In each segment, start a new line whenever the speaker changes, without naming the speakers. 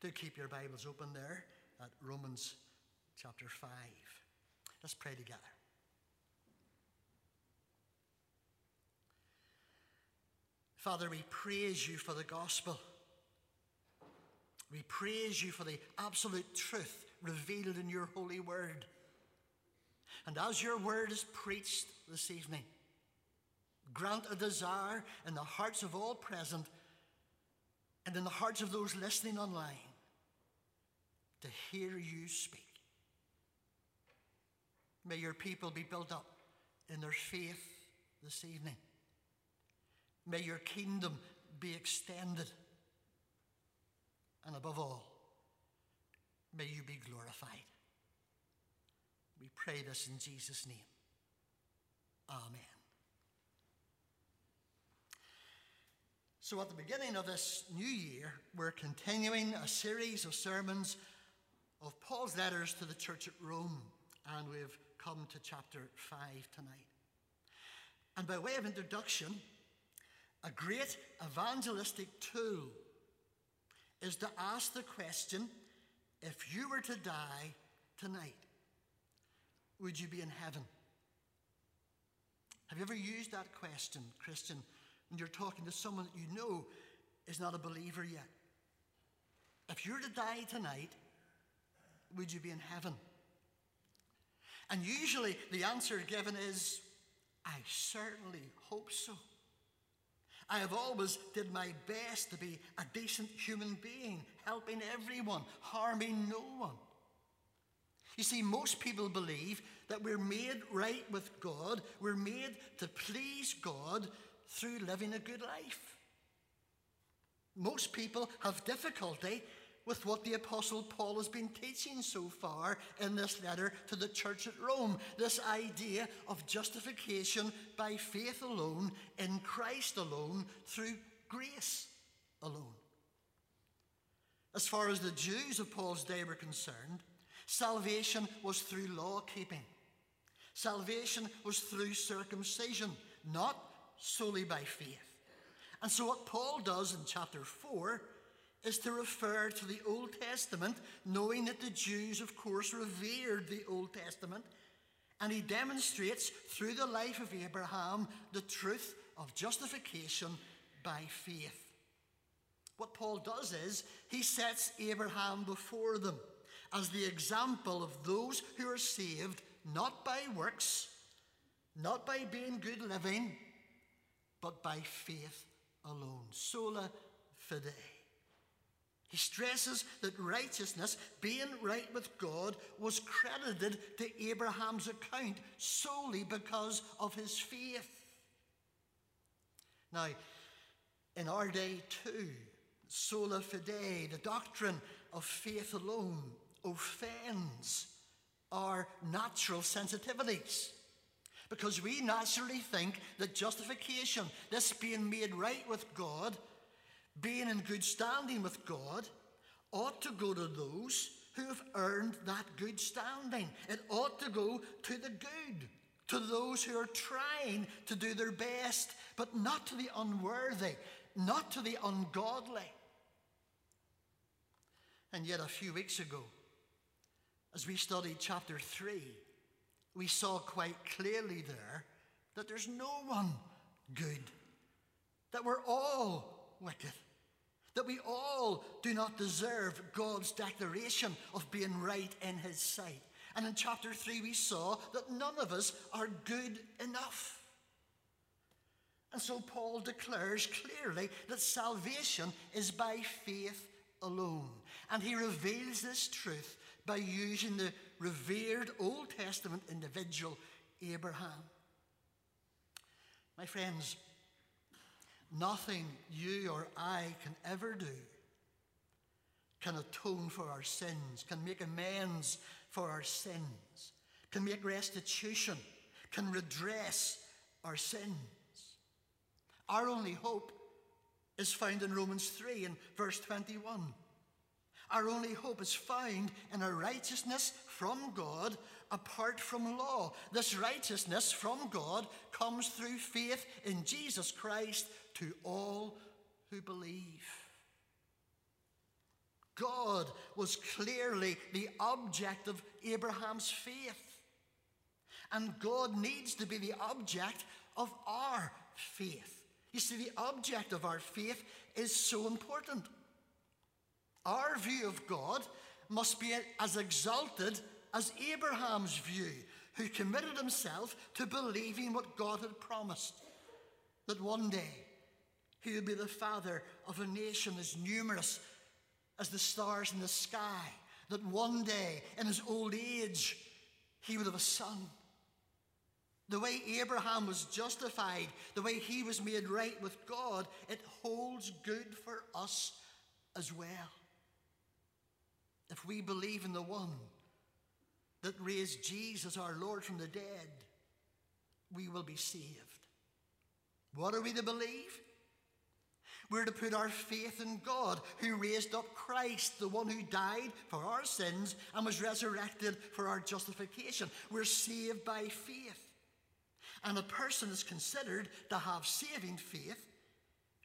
Do keep your Bibles open there at Romans chapter 5. Let's pray together. Father, we praise you for the gospel. We praise you for the absolute truth revealed in your holy word. And as your word is preached this evening, grant a desire in the hearts of all present and in the hearts of those listening online to hear you speak. May your people be built up in their faith this evening. May your kingdom be extended. And above all, may you be glorified. We pray this in Jesus' name. Amen. So, at the beginning of this new year, we're continuing a series of sermons of Paul's letters to the church at Rome, and we've come to chapter 5 tonight. And by way of introduction, a great evangelistic tool is to ask the question if you were to die tonight, would you be in heaven? Have you ever used that question, Christian, when you're talking to someone that you know is not a believer yet? If you were to die tonight, would you be in heaven? And usually the answer given is, I certainly hope so. I have always did my best to be a decent human being, helping everyone, harming no one. You see, most people believe that we're made right with God, we're made to please God through living a good life. Most people have difficulty with what the Apostle Paul has been teaching so far in this letter to the church at Rome this idea of justification by faith alone, in Christ alone, through grace alone. As far as the Jews of Paul's day were concerned, salvation was through law keeping. Salvation was through circumcision, not solely by faith. And so, what Paul does in chapter 4 is to refer to the Old Testament, knowing that the Jews, of course, revered the Old Testament. And he demonstrates through the life of Abraham the truth of justification by faith. What Paul does is he sets Abraham before them as the example of those who are saved not by works, not by being good living, but by faith alone. Sola fide. He stresses that righteousness, being right with God, was credited to Abraham's account solely because of his faith. Now, in our day too, sola fide, the doctrine of faith alone, offends our natural sensitivities. Because we naturally think that justification, this being made right with God, being in good standing with God ought to go to those who have earned that good standing. It ought to go to the good, to those who are trying to do their best, but not to the unworthy, not to the ungodly. And yet, a few weeks ago, as we studied chapter 3, we saw quite clearly there that there's no one good, that we're all wicked. That we all do not deserve God's declaration of being right in His sight. And in chapter 3, we saw that none of us are good enough. And so Paul declares clearly that salvation is by faith alone. And he reveals this truth by using the revered Old Testament individual Abraham. My friends, Nothing you or I can ever do can atone for our sins, can make amends for our sins, can make restitution, can redress our sins. Our only hope is found in Romans 3 and verse 21. Our only hope is found in a righteousness from God apart from law. This righteousness from God comes through faith in Jesus Christ to all who believe. God was clearly the object of Abraham's faith. And God needs to be the object of our faith. You see, the object of our faith is so important. Our view of God must be as exalted as Abraham's view, who committed himself to believing what God had promised that one day he would be the father of a nation as numerous as the stars in the sky, that one day in his old age he would have a son. The way Abraham was justified, the way he was made right with God, it holds good for us as well. If we believe in the one that raised Jesus our Lord from the dead, we will be saved. What are we to believe? We're to put our faith in God, who raised up Christ, the one who died for our sins and was resurrected for our justification. We're saved by faith. And a person is considered to have saving faith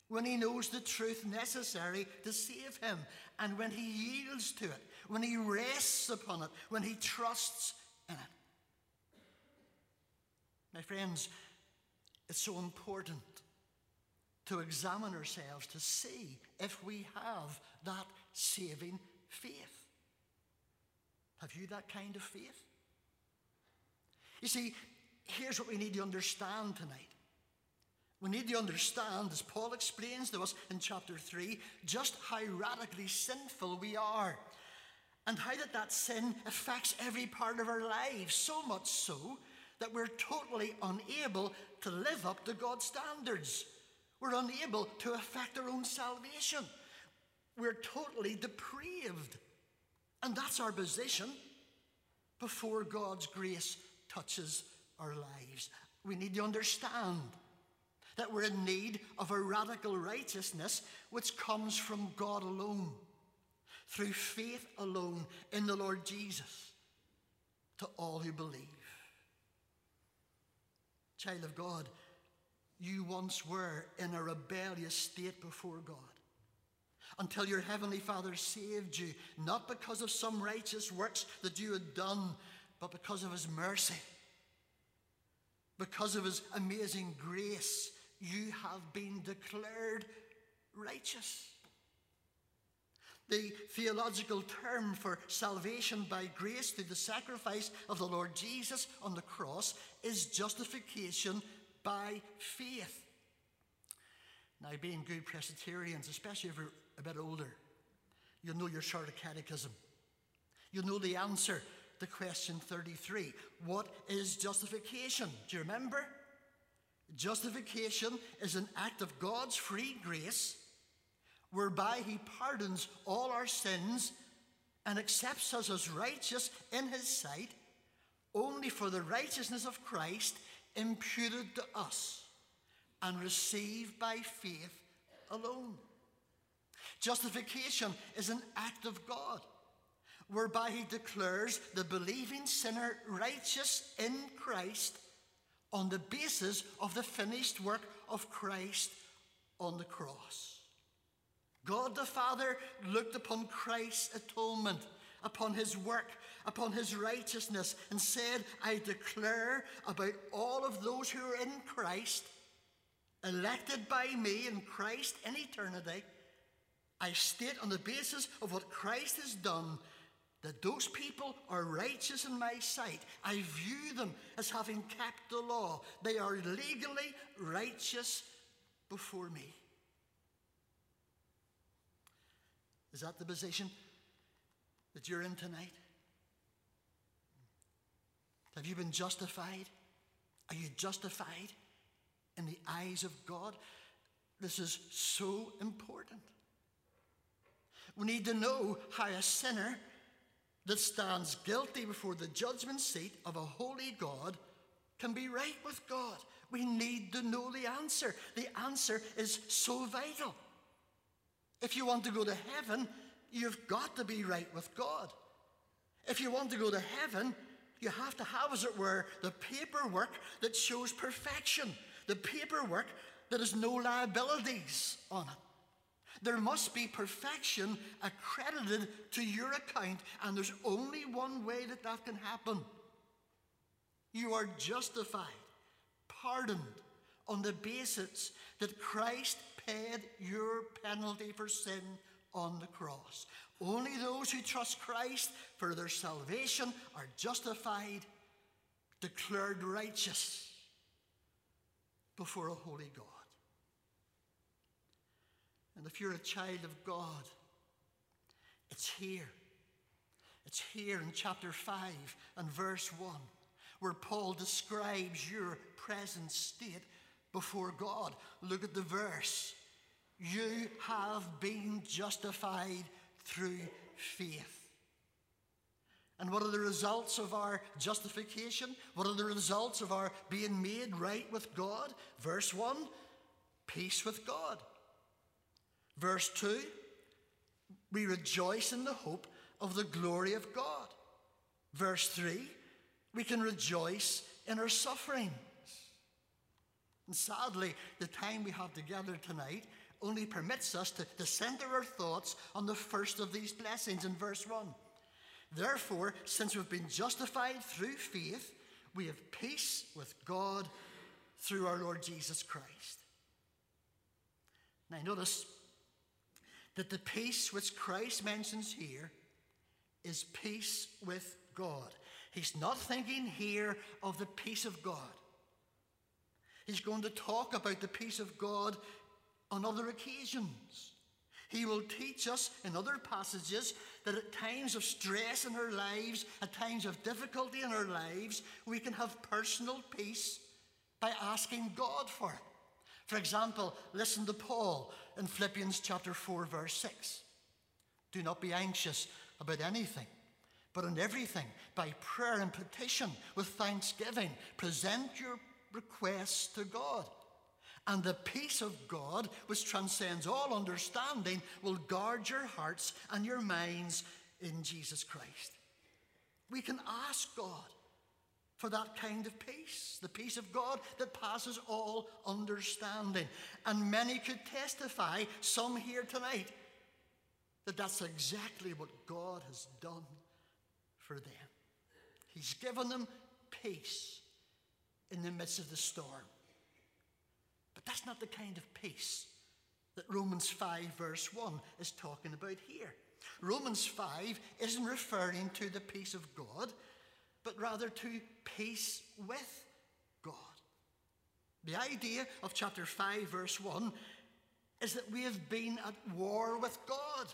when he knows the truth necessary to save him, and when he yields to it, when he rests upon it, when he trusts in it. My friends, it's so important to examine ourselves to see if we have that saving faith. Have you that kind of faith? You see, here's what we need to understand tonight. We need to understand, as Paul explains to us in chapter 3, just how radically sinful we are. And how that that sin affects every part of our lives, so much so that we're totally unable to live up to God's standards. We're unable to affect our own salvation. We're totally depraved. And that's our position before God's grace touches our lives. We need to understand that we're in need of a radical righteousness which comes from God alone, through faith alone in the Lord Jesus, to all who believe. Child of God, you once were in a rebellious state before God until your heavenly Father saved you, not because of some righteous works that you had done, but because of his mercy. Because of his amazing grace, you have been declared righteous. The theological term for salvation by grace through the sacrifice of the Lord Jesus on the cross is justification by faith. Now, being good Presbyterians, especially if you're a bit older, you'll know your Shorter Catechism. You'll know the answer to question 33. What is justification? Do you remember? Justification is an act of God's free grace whereby He pardons all our sins and accepts us as righteous in His sight only for the righteousness of Christ imputed to us and received by faith alone. Justification is an act of God whereby He declares the believing sinner righteous in Christ on the basis of the finished work of Christ on the cross. God the Father looked upon Christ's atonement, upon his work, upon his righteousness, and said, I declare about all of those who are in Christ, elected by me in Christ in eternity, I state on the basis of what Christ has done that those people are righteous in my sight. I view them as having kept the law. They are legally righteous before me. Is that the position that you're in tonight? Have you been justified? Are you justified in the eyes of God? This is so important. We need to know how a sinner that stands guilty before the judgment seat of a holy God can be right with God. We need to know the answer. The answer is so vital. If you want to go to heaven, you've got to be right with God. If you want to go to heaven, you have to have, as it were, the paperwork that shows perfection, the paperwork that has no liabilities on it. There must be perfection accredited to your account, and there's only one way that that can happen. You are justified, pardoned, on the basis that Christ paid your penalty for sin on the cross. Only those who trust Christ for their salvation are justified, declared righteous before a holy God. And if you're a child of God, it's here. It's here in chapter 5 and verse 1 where Paul describes your present state before God. Look at the verse. You have been justified through faith. And what are the results of our justification? What are the results of our being made right with God? Verse 1 peace with God. Verse 2 we rejoice in the hope of the glory of God. Verse 3 we can rejoice in our sufferings. And sadly, the time we have together tonight only permits us to, to center our thoughts on the first of these blessings in verse 1. Therefore, since we've been justified through faith, we have peace with God through our Lord Jesus Christ. Now, notice that the peace which Christ mentions here is peace with God. He's not thinking here of the peace of God. He's going to talk about the peace of God on other occasions. He will teach us in other passages that at times of stress in our lives, at times of difficulty in our lives, we can have personal peace by asking God for it. For example, listen to Paul in Philippians chapter 4 verse 6. Do not be anxious about anything, but in everything, by prayer and petition, with thanksgiving, present your requests to God. And the peace of God, which transcends all understanding, will guard your hearts and your minds in Jesus Christ. We can ask God for that kind of peace, the peace of God that passes all understanding. And many could testify, some here tonight, that that's exactly what God has done for them. He's given them peace in the midst of the storm. That's not the kind of peace that Romans 5, verse 1 is talking about here. Romans 5 isn't referring to the peace of God, but rather to peace with God. The idea of chapter 5, verse 1 is that we have been at war with God,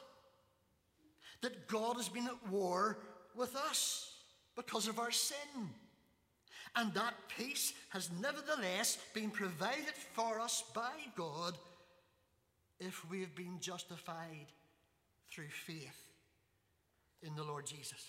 that God has been at war with us because of our sin. And that peace has nevertheless been provided for us by God if we have been justified through faith in the Lord Jesus.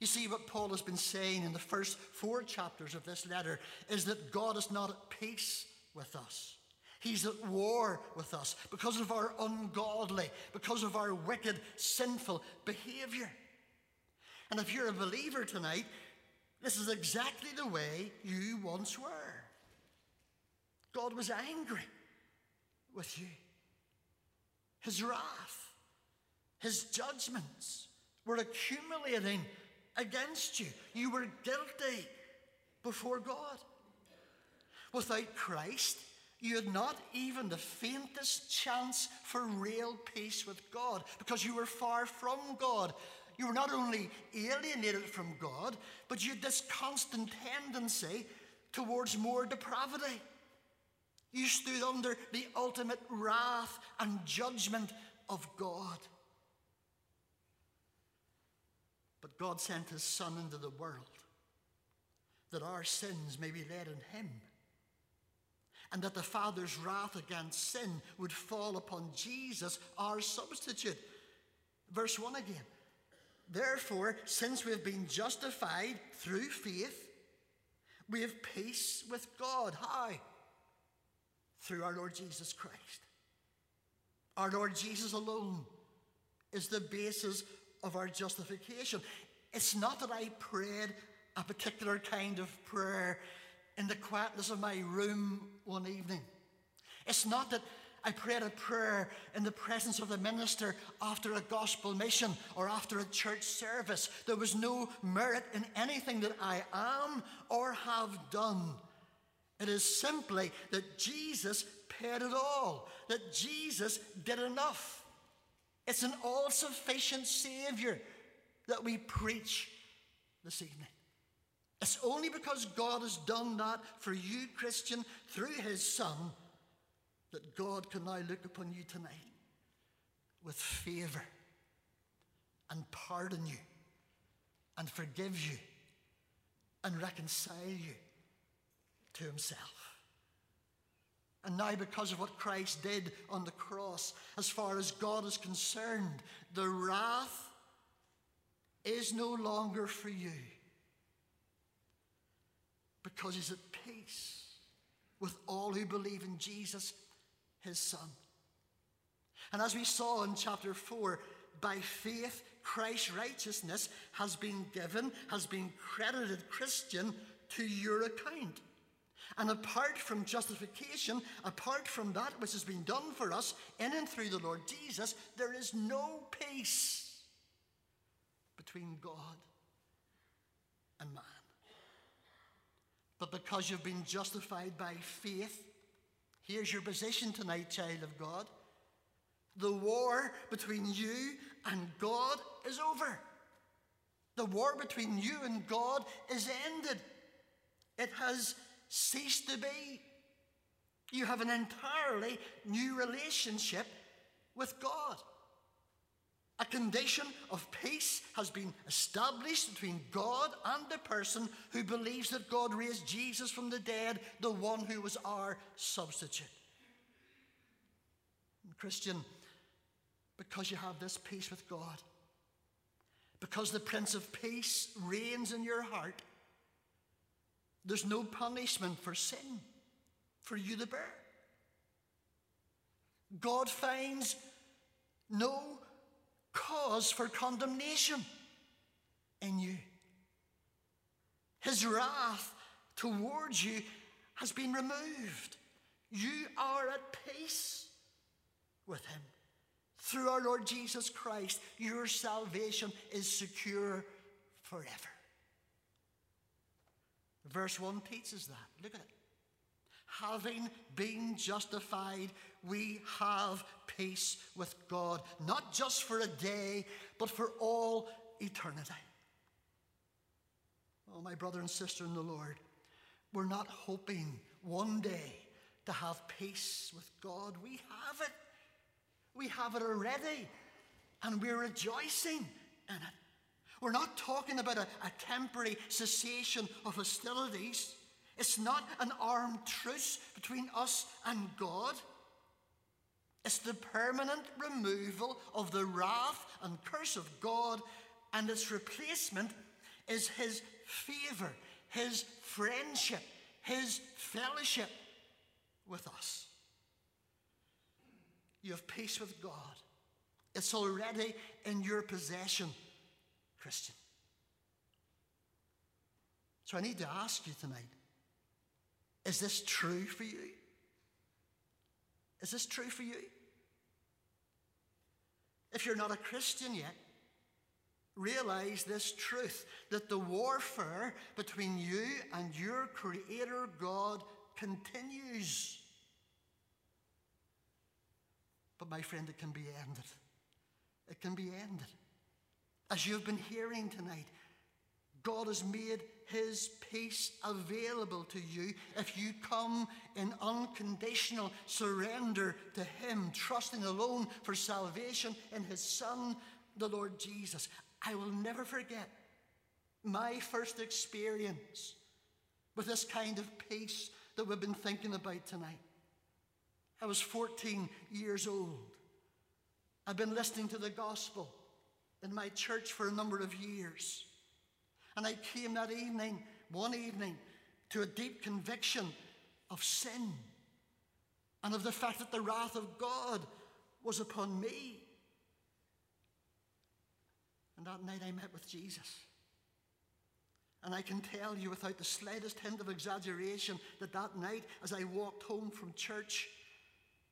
You see, what Paul has been saying in the first four chapters of this letter is that God is not at peace with us. He's at war with us because of our ungodly, because of our wicked, sinful behavior. And if you're a believer tonight, this is exactly the way you once were. God was angry with you. His wrath, his judgments were accumulating against you. You were guilty before God. Without Christ, you had not even the faintest chance for real peace with God because you were far from God you were not only alienated from God, but you had this constant tendency towards more depravity. You stood under the ultimate wrath and judgment of God. But God sent his Son into the world that our sins may be laid in him, and that the Father's wrath against sin would fall upon Jesus, our substitute. Verse 1 again. Therefore, since we have been justified through faith, we have peace with God. How? Through our Lord Jesus Christ. Our Lord Jesus alone is the basis of our justification. It's not that I prayed a particular kind of prayer in the quietness of my room one evening. It's not that I prayed a prayer in the presence of the minister after a gospel mission or after a church service. There was no merit in anything that I am or have done. It is simply that Jesus paid it all, that Jesus did enough. It's an all sufficient Savior that we preach this evening. It's only because God has done that for you, Christian, through His Son, that God can now look upon you tonight with favor and pardon you and forgive you and reconcile you to Himself. And now, because of what Christ did on the cross, as far as God is concerned, the wrath is no longer for you because he's at peace with all who believe in Jesus, his Son. And as we saw in chapter 4, by faith, Christ's righteousness has been given, has been credited, Christian, to your account. And apart from justification, apart from that which has been done for us in and through the Lord Jesus, there is no peace between God and man. But because you've been justified by faith, here's your position tonight, child of God. The war between you and God is over. The war between you and God is ended. It has ceased to be. You have an entirely new relationship with God. A condition of peace has been established between God and the person who believes that God raised Jesus from the dead, the one who was our substitute. Christian, because you have this peace with God, because the Prince of Peace reigns in your heart, there's no punishment for sin for you to bear. God finds no cause for condemnation in you. His wrath towards you has been removed. You are at peace with Him. Through our Lord Jesus Christ, your salvation is secure forever. Verse 1 teaches that. Look at it. Having been justified, we have peace with God, not just for a day, but for all eternity. Oh, my brother and sister in the Lord, we're not hoping one day to have peace with God. We have it. We have it already, and we're rejoicing in it. We're not talking about a, a temporary cessation of hostilities. It's not an armed truce between us and God. It's the permanent removal of the wrath and curse of God, and its replacement is His favor, His friendship, His fellowship with us. You have peace with God. It's already in your possession, Christian. So I need to ask you tonight is this true for you? Is this true for you? If you're not a Christian yet, realize this truth that the warfare between you and your Creator God continues. But, my friend, it can be ended. It can be ended. As you've been hearing tonight, God has made his peace available to you if you come in unconditional surrender to him, trusting alone for salvation in his Son, the Lord Jesus. I will never forget my first experience with this kind of peace that we've been thinking about tonight. I was 14 years old. I've been listening to the gospel in my church for a number of years. And I came that evening, one evening, to a deep conviction of sin and of the fact that the wrath of God was upon me. And that night I met with Jesus. And I can tell you without the slightest hint of exaggeration that that night, as I walked home from church,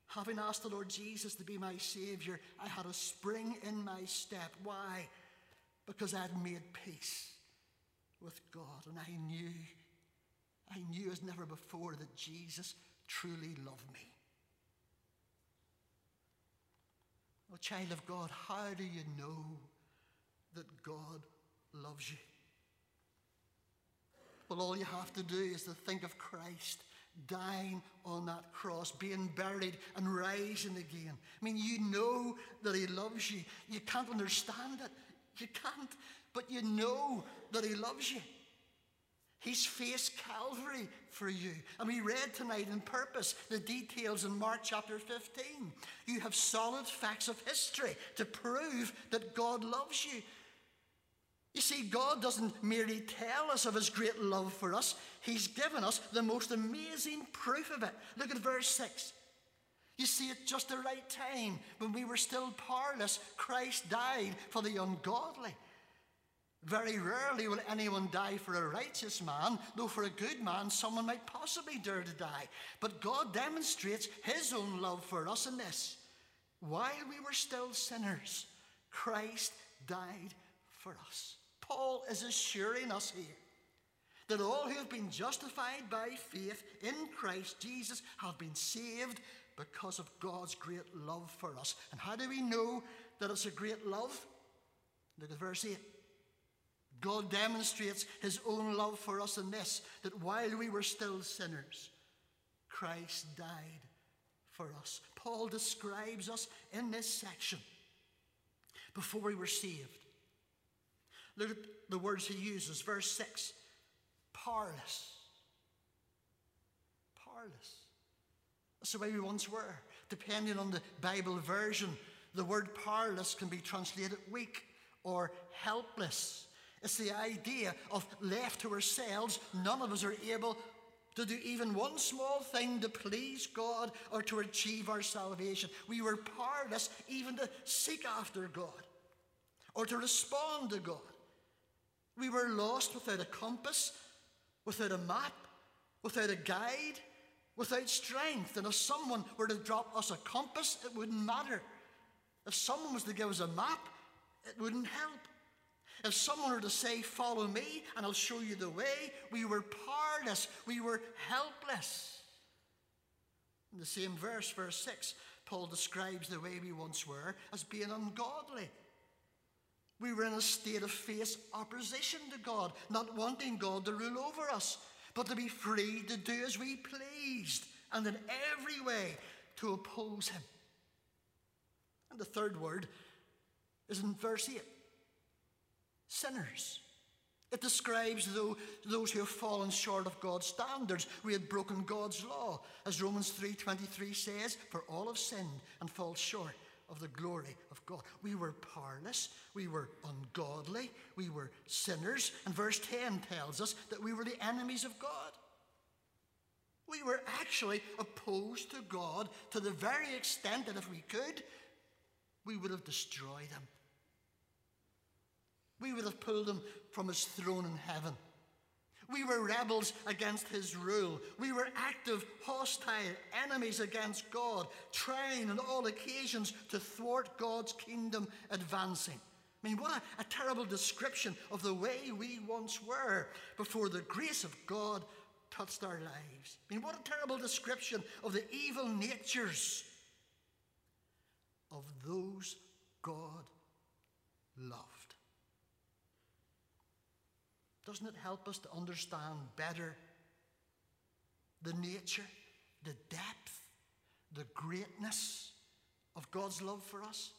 Having asked the Lord Jesus to be my Saviour, I had a spring in my step. Why? Because I had made peace with God. And I knew, I knew as never before that Jesus truly loved me. Oh, child of God, how do you know that God loves you? Well, all you have to do is to think of Christ dying on that cross, being buried and rising again. I mean, you know that He loves you. You can't understand it. You can't, but you know that He loves you. He's faced Calvary for you. And we read tonight in purpose the details in Mark chapter 15. You have solid facts of history to prove that God loves you. You see, God doesn't merely tell us of his great love for us, he's given us the most amazing proof of it. Look at verse 6. You see, at just the right time, when we were still powerless, Christ died for the ungodly. Very rarely will anyone die for a righteous man, though for a good man someone might possibly dare to die. But God demonstrates his own love for us in this. While we were still sinners, Christ died for us. Paul is assuring us here that all who have been justified by faith in Christ Jesus have been saved because of God's great love for us. And how do we know that it's a great love? Look at verse 8. God demonstrates his own love for us in this that while we were still sinners, Christ died for us. Paul describes us in this section before we were saved Look at the words he uses. Verse 6 powerless. Powerless. That's the way we once were. Depending on the Bible version, the word powerless can be translated weak or helpless. It's the idea of left to ourselves, none of us are able to do even one small thing to please God or to achieve our salvation. We were powerless even to seek after God or to respond to God. We were lost without a compass, without a map, without a guide, without strength. And if someone were to drop us a compass, it wouldn't matter. If someone was to give us a map, it wouldn't help. If someone were to say, Follow me, and I'll show you the way, we were powerless, we were helpless. In the same verse, verse 6, Paul describes the way we once were as being ungodly. We were in a state of fierce opposition to God, not wanting God to rule over us, but to be free to do as we pleased, and in every way to oppose Him. And the third word is in verse 8 sinners. It describes those who have fallen short of God's standards. We had broken God's law. As Romans 3.23 says, for all have sinned and fall short of the glory of God. We were powerless, we were ungodly, we were sinners, and verse 10 tells us that we were the enemies of God. We were actually opposed to God to the very extent that if we could, we would have destroyed him. We would have pulled him from his throne in heaven. We were rebels against his rule. We were active, hostile enemies against God, trying on all occasions to thwart God's kingdom advancing. I mean, what a, a, terrible description of the way we once were before the grace of God touched our lives. I mean, what a terrible description of the evil natures of those God loved. Doesn't it help us to understand better the nature, the depth, the greatness of God's love for us?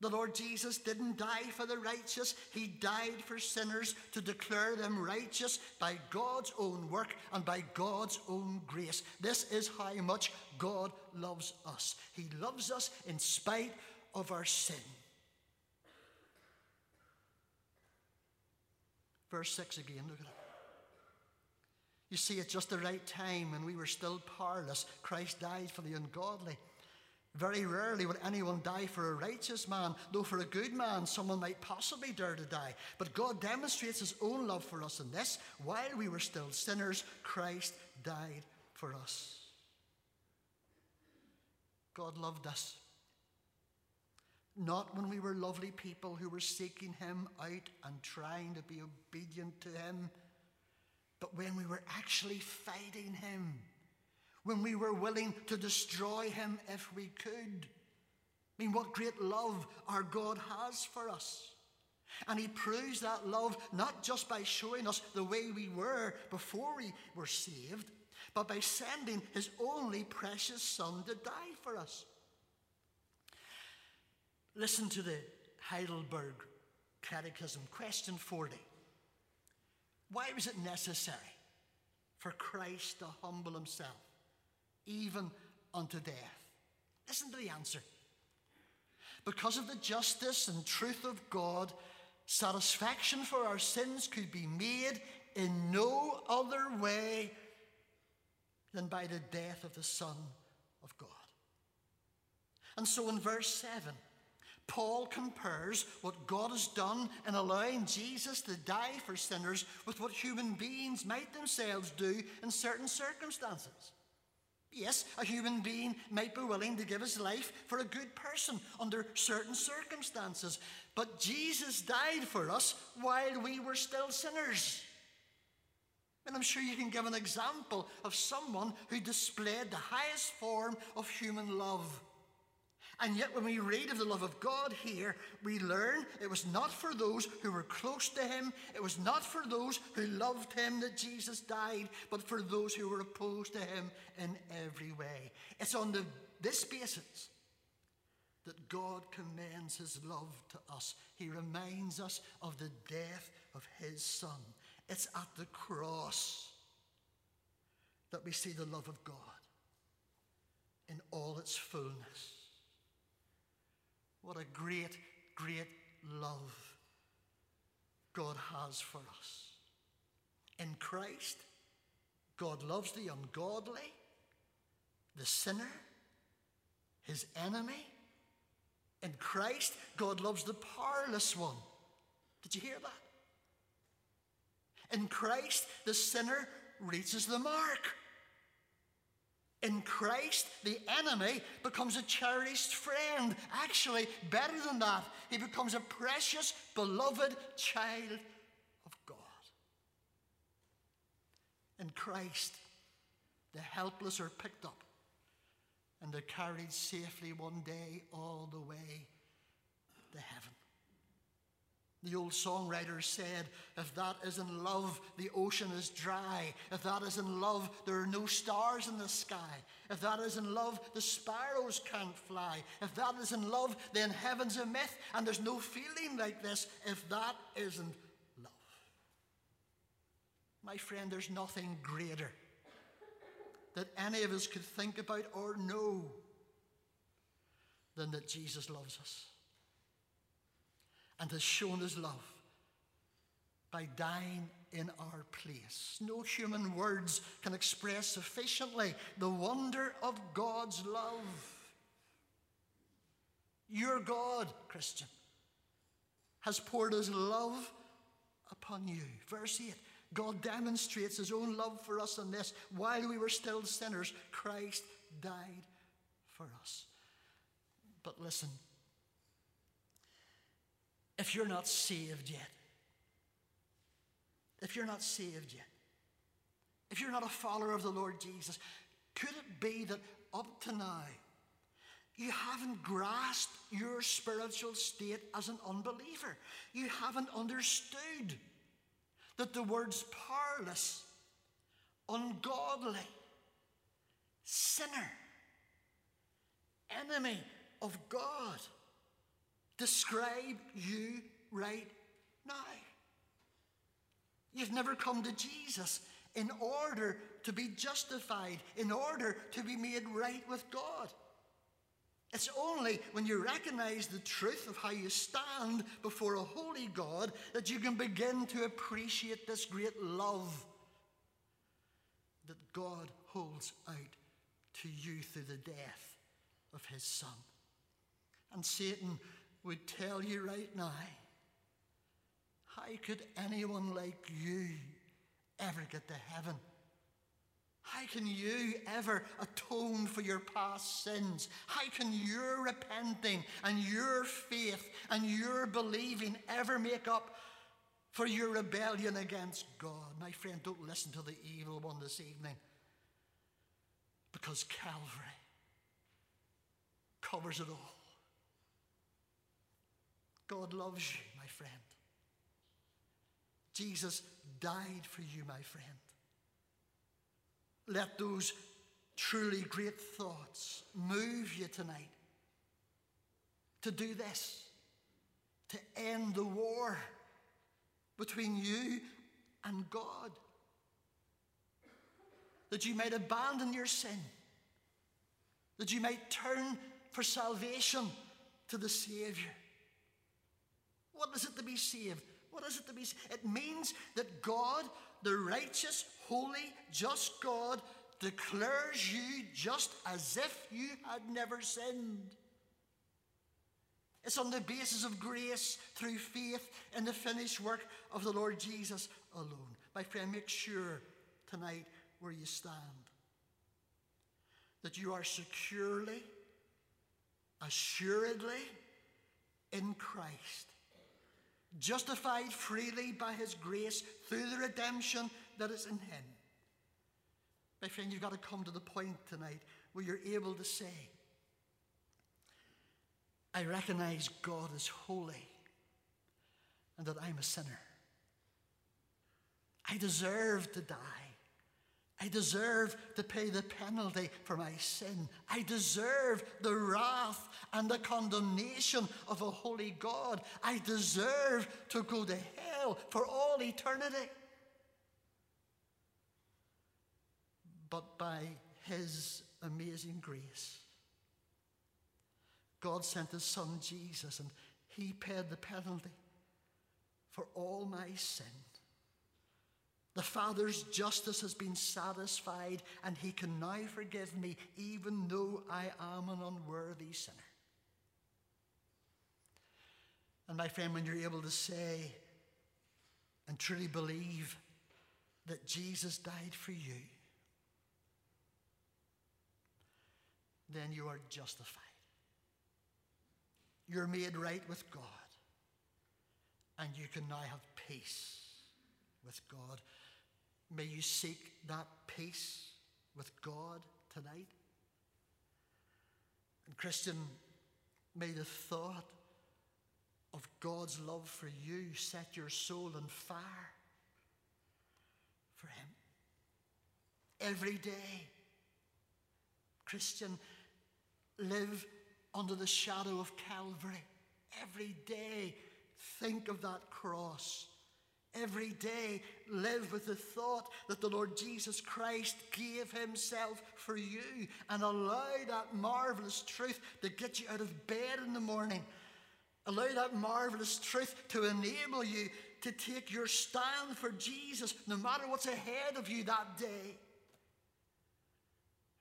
The Lord Jesus didn't die for the righteous, He died for sinners to declare them righteous by God's own work and by God's own grace. This is how much God loves us. He loves us in spite of our sin. Verse 6 again, look at it. You see, at just the right time when we were still powerless, Christ died for the ungodly. Very rarely would anyone die for a righteous man, though for a good man someone might possibly dare to die. But God demonstrates his own love for us in this while we were still sinners, Christ died for us. God loved us. Not when we were lovely people who were seeking Him out and trying to be obedient to Him, but when we were actually fighting Him, when we were willing to destroy Him if we could. I mean, what great love our God has for us. And He proves that love not just by showing us the way we were before we were saved, but by sending His only precious Son to die for us. Listen to the Heidelberg Catechism, question 40. Why was it necessary for Christ to humble himself, even unto death? Listen to the answer. Because of the justice and truth of God, satisfaction for our sins could be made in no other way than by the death of the Son of God. And so in verse 7, Paul compares what God has done in allowing Jesus to die for sinners with what human beings might themselves do in certain circumstances. Yes, a human being might be willing to give his life for a good person under certain circumstances, but Jesus died for us while we were still sinners. And I'm sure you can give an example of someone who displayed the highest form of human love. And yet, when we read of the love of God here, we learn it was not for those who were close to Him, it was not for those who loved Him that Jesus died, but for those who were opposed to Him in every way. It's on the, this basis that God commends His love to us. He reminds us of the death of His Son. It's at the cross that we see the love of God in all its fullness. What a great, great love God has for us. In Christ, God loves the ungodly, the sinner, his enemy. In Christ, God loves the powerless one. Did you hear that? In Christ, the sinner reaches the mark. In Christ, the enemy becomes a cherished friend. Actually, better than that, he becomes a precious, beloved child of God. In Christ, the helpless are picked up and they're carried safely one day all the way. The old songwriter said, If that isn't love, the ocean is dry. If that isn't love, there are no stars in the sky. If that isn't love, the sparrows can't fly. If that isn't love, then heaven's a myth, and there's no feeling like this if that isn't love. My friend, there's nothing greater that any of us could think about or know than that Jesus loves us and has shown his love by dying in our place. No human words can express sufficiently the wonder of God's love. Your God, Christian, has poured his love upon you. Verse 8 God demonstrates his own love for us in this while we were still sinners, Christ died for us. But listen, if you're not saved yet, if you're not saved yet, if you're not a follower of the Lord Jesus, could it be that up to now you haven't grasped your spiritual state as an unbeliever? You haven't understood that the words powerless, ungodly, sinner, enemy of God describe you right now. You've never come to Jesus in order to be justified, in order to be made right with God. It's only when you recognize the truth of how you stand before a holy God that you can begin to appreciate this great love that God holds out to you through the death of his Son. And Satan would tell you right now how could anyone like you ever get to heaven? How can you ever atone for your past sins? How can your repenting and your faith and your believing ever make up for your rebellion against God? My friend, don't listen to the evil one this evening. Because Calvary covers it all. God loves you, my friend. Jesus died for you, my friend. Let those truly great thoughts move you tonight to do this, to end the war between you and God. That you might abandon your sin, that you might turn for salvation to the Savior. What is it to be saved? What is it to be saved? It means that God, the righteous, holy, just God, declares you just as if you had never sinned. It's on the basis of grace through faith in the finished work of the Lord Jesus alone. My friend, make sure tonight where you stand that you are securely, assuredly in Christ justified freely by his grace through the redemption that is in him. My friend, you've got to come to the point tonight where you're able to say, I recognize God is holy and that I'm a sinner. I deserve to die. I deserve to pay the penalty for my sin. I deserve the wrath and the condemnation of a holy God. I deserve to go to hell for all eternity. But by His amazing grace, God sent His Son Jesus, and He paid the penalty for all my sin. The Father's justice has been satisfied, and He can now forgive me, even though I am an unworthy sinner. And my friend, when you're able to say and truly believe that Jesus died for you, then you are justified. You're made right with God, and you can now have peace with God. May you seek that peace with God tonight. And, Christian, may the thought of God's love for you set your soul on fire for Him. Every day, Christian, live under the shadow of Calvary. Every day, think of that cross Every day, live with the thought that the Lord Jesus Christ gave himself for you and allow that marvelous truth to get you out of bed in the morning. Allow that marvelous truth to enable you to take your stand for Jesus no matter what's ahead of you that day.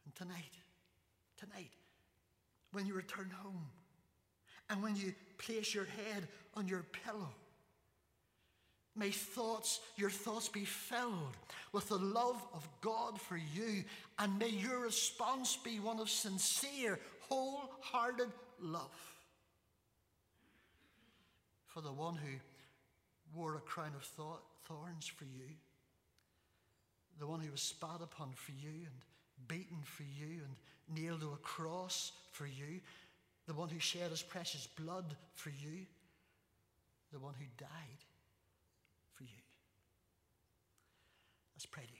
And tonight, tonight, when you return home and when you place your head on your pillow, May thoughts, your thoughts be filled with the love of God for you, and may your response be one of sincere, wholehearted love for the one who wore a crown of thorns for you, the one who was spat upon for you and beaten for you and nailed to a cross for you, the one who shed his precious blood for you, the one who died for you. Let's pray together.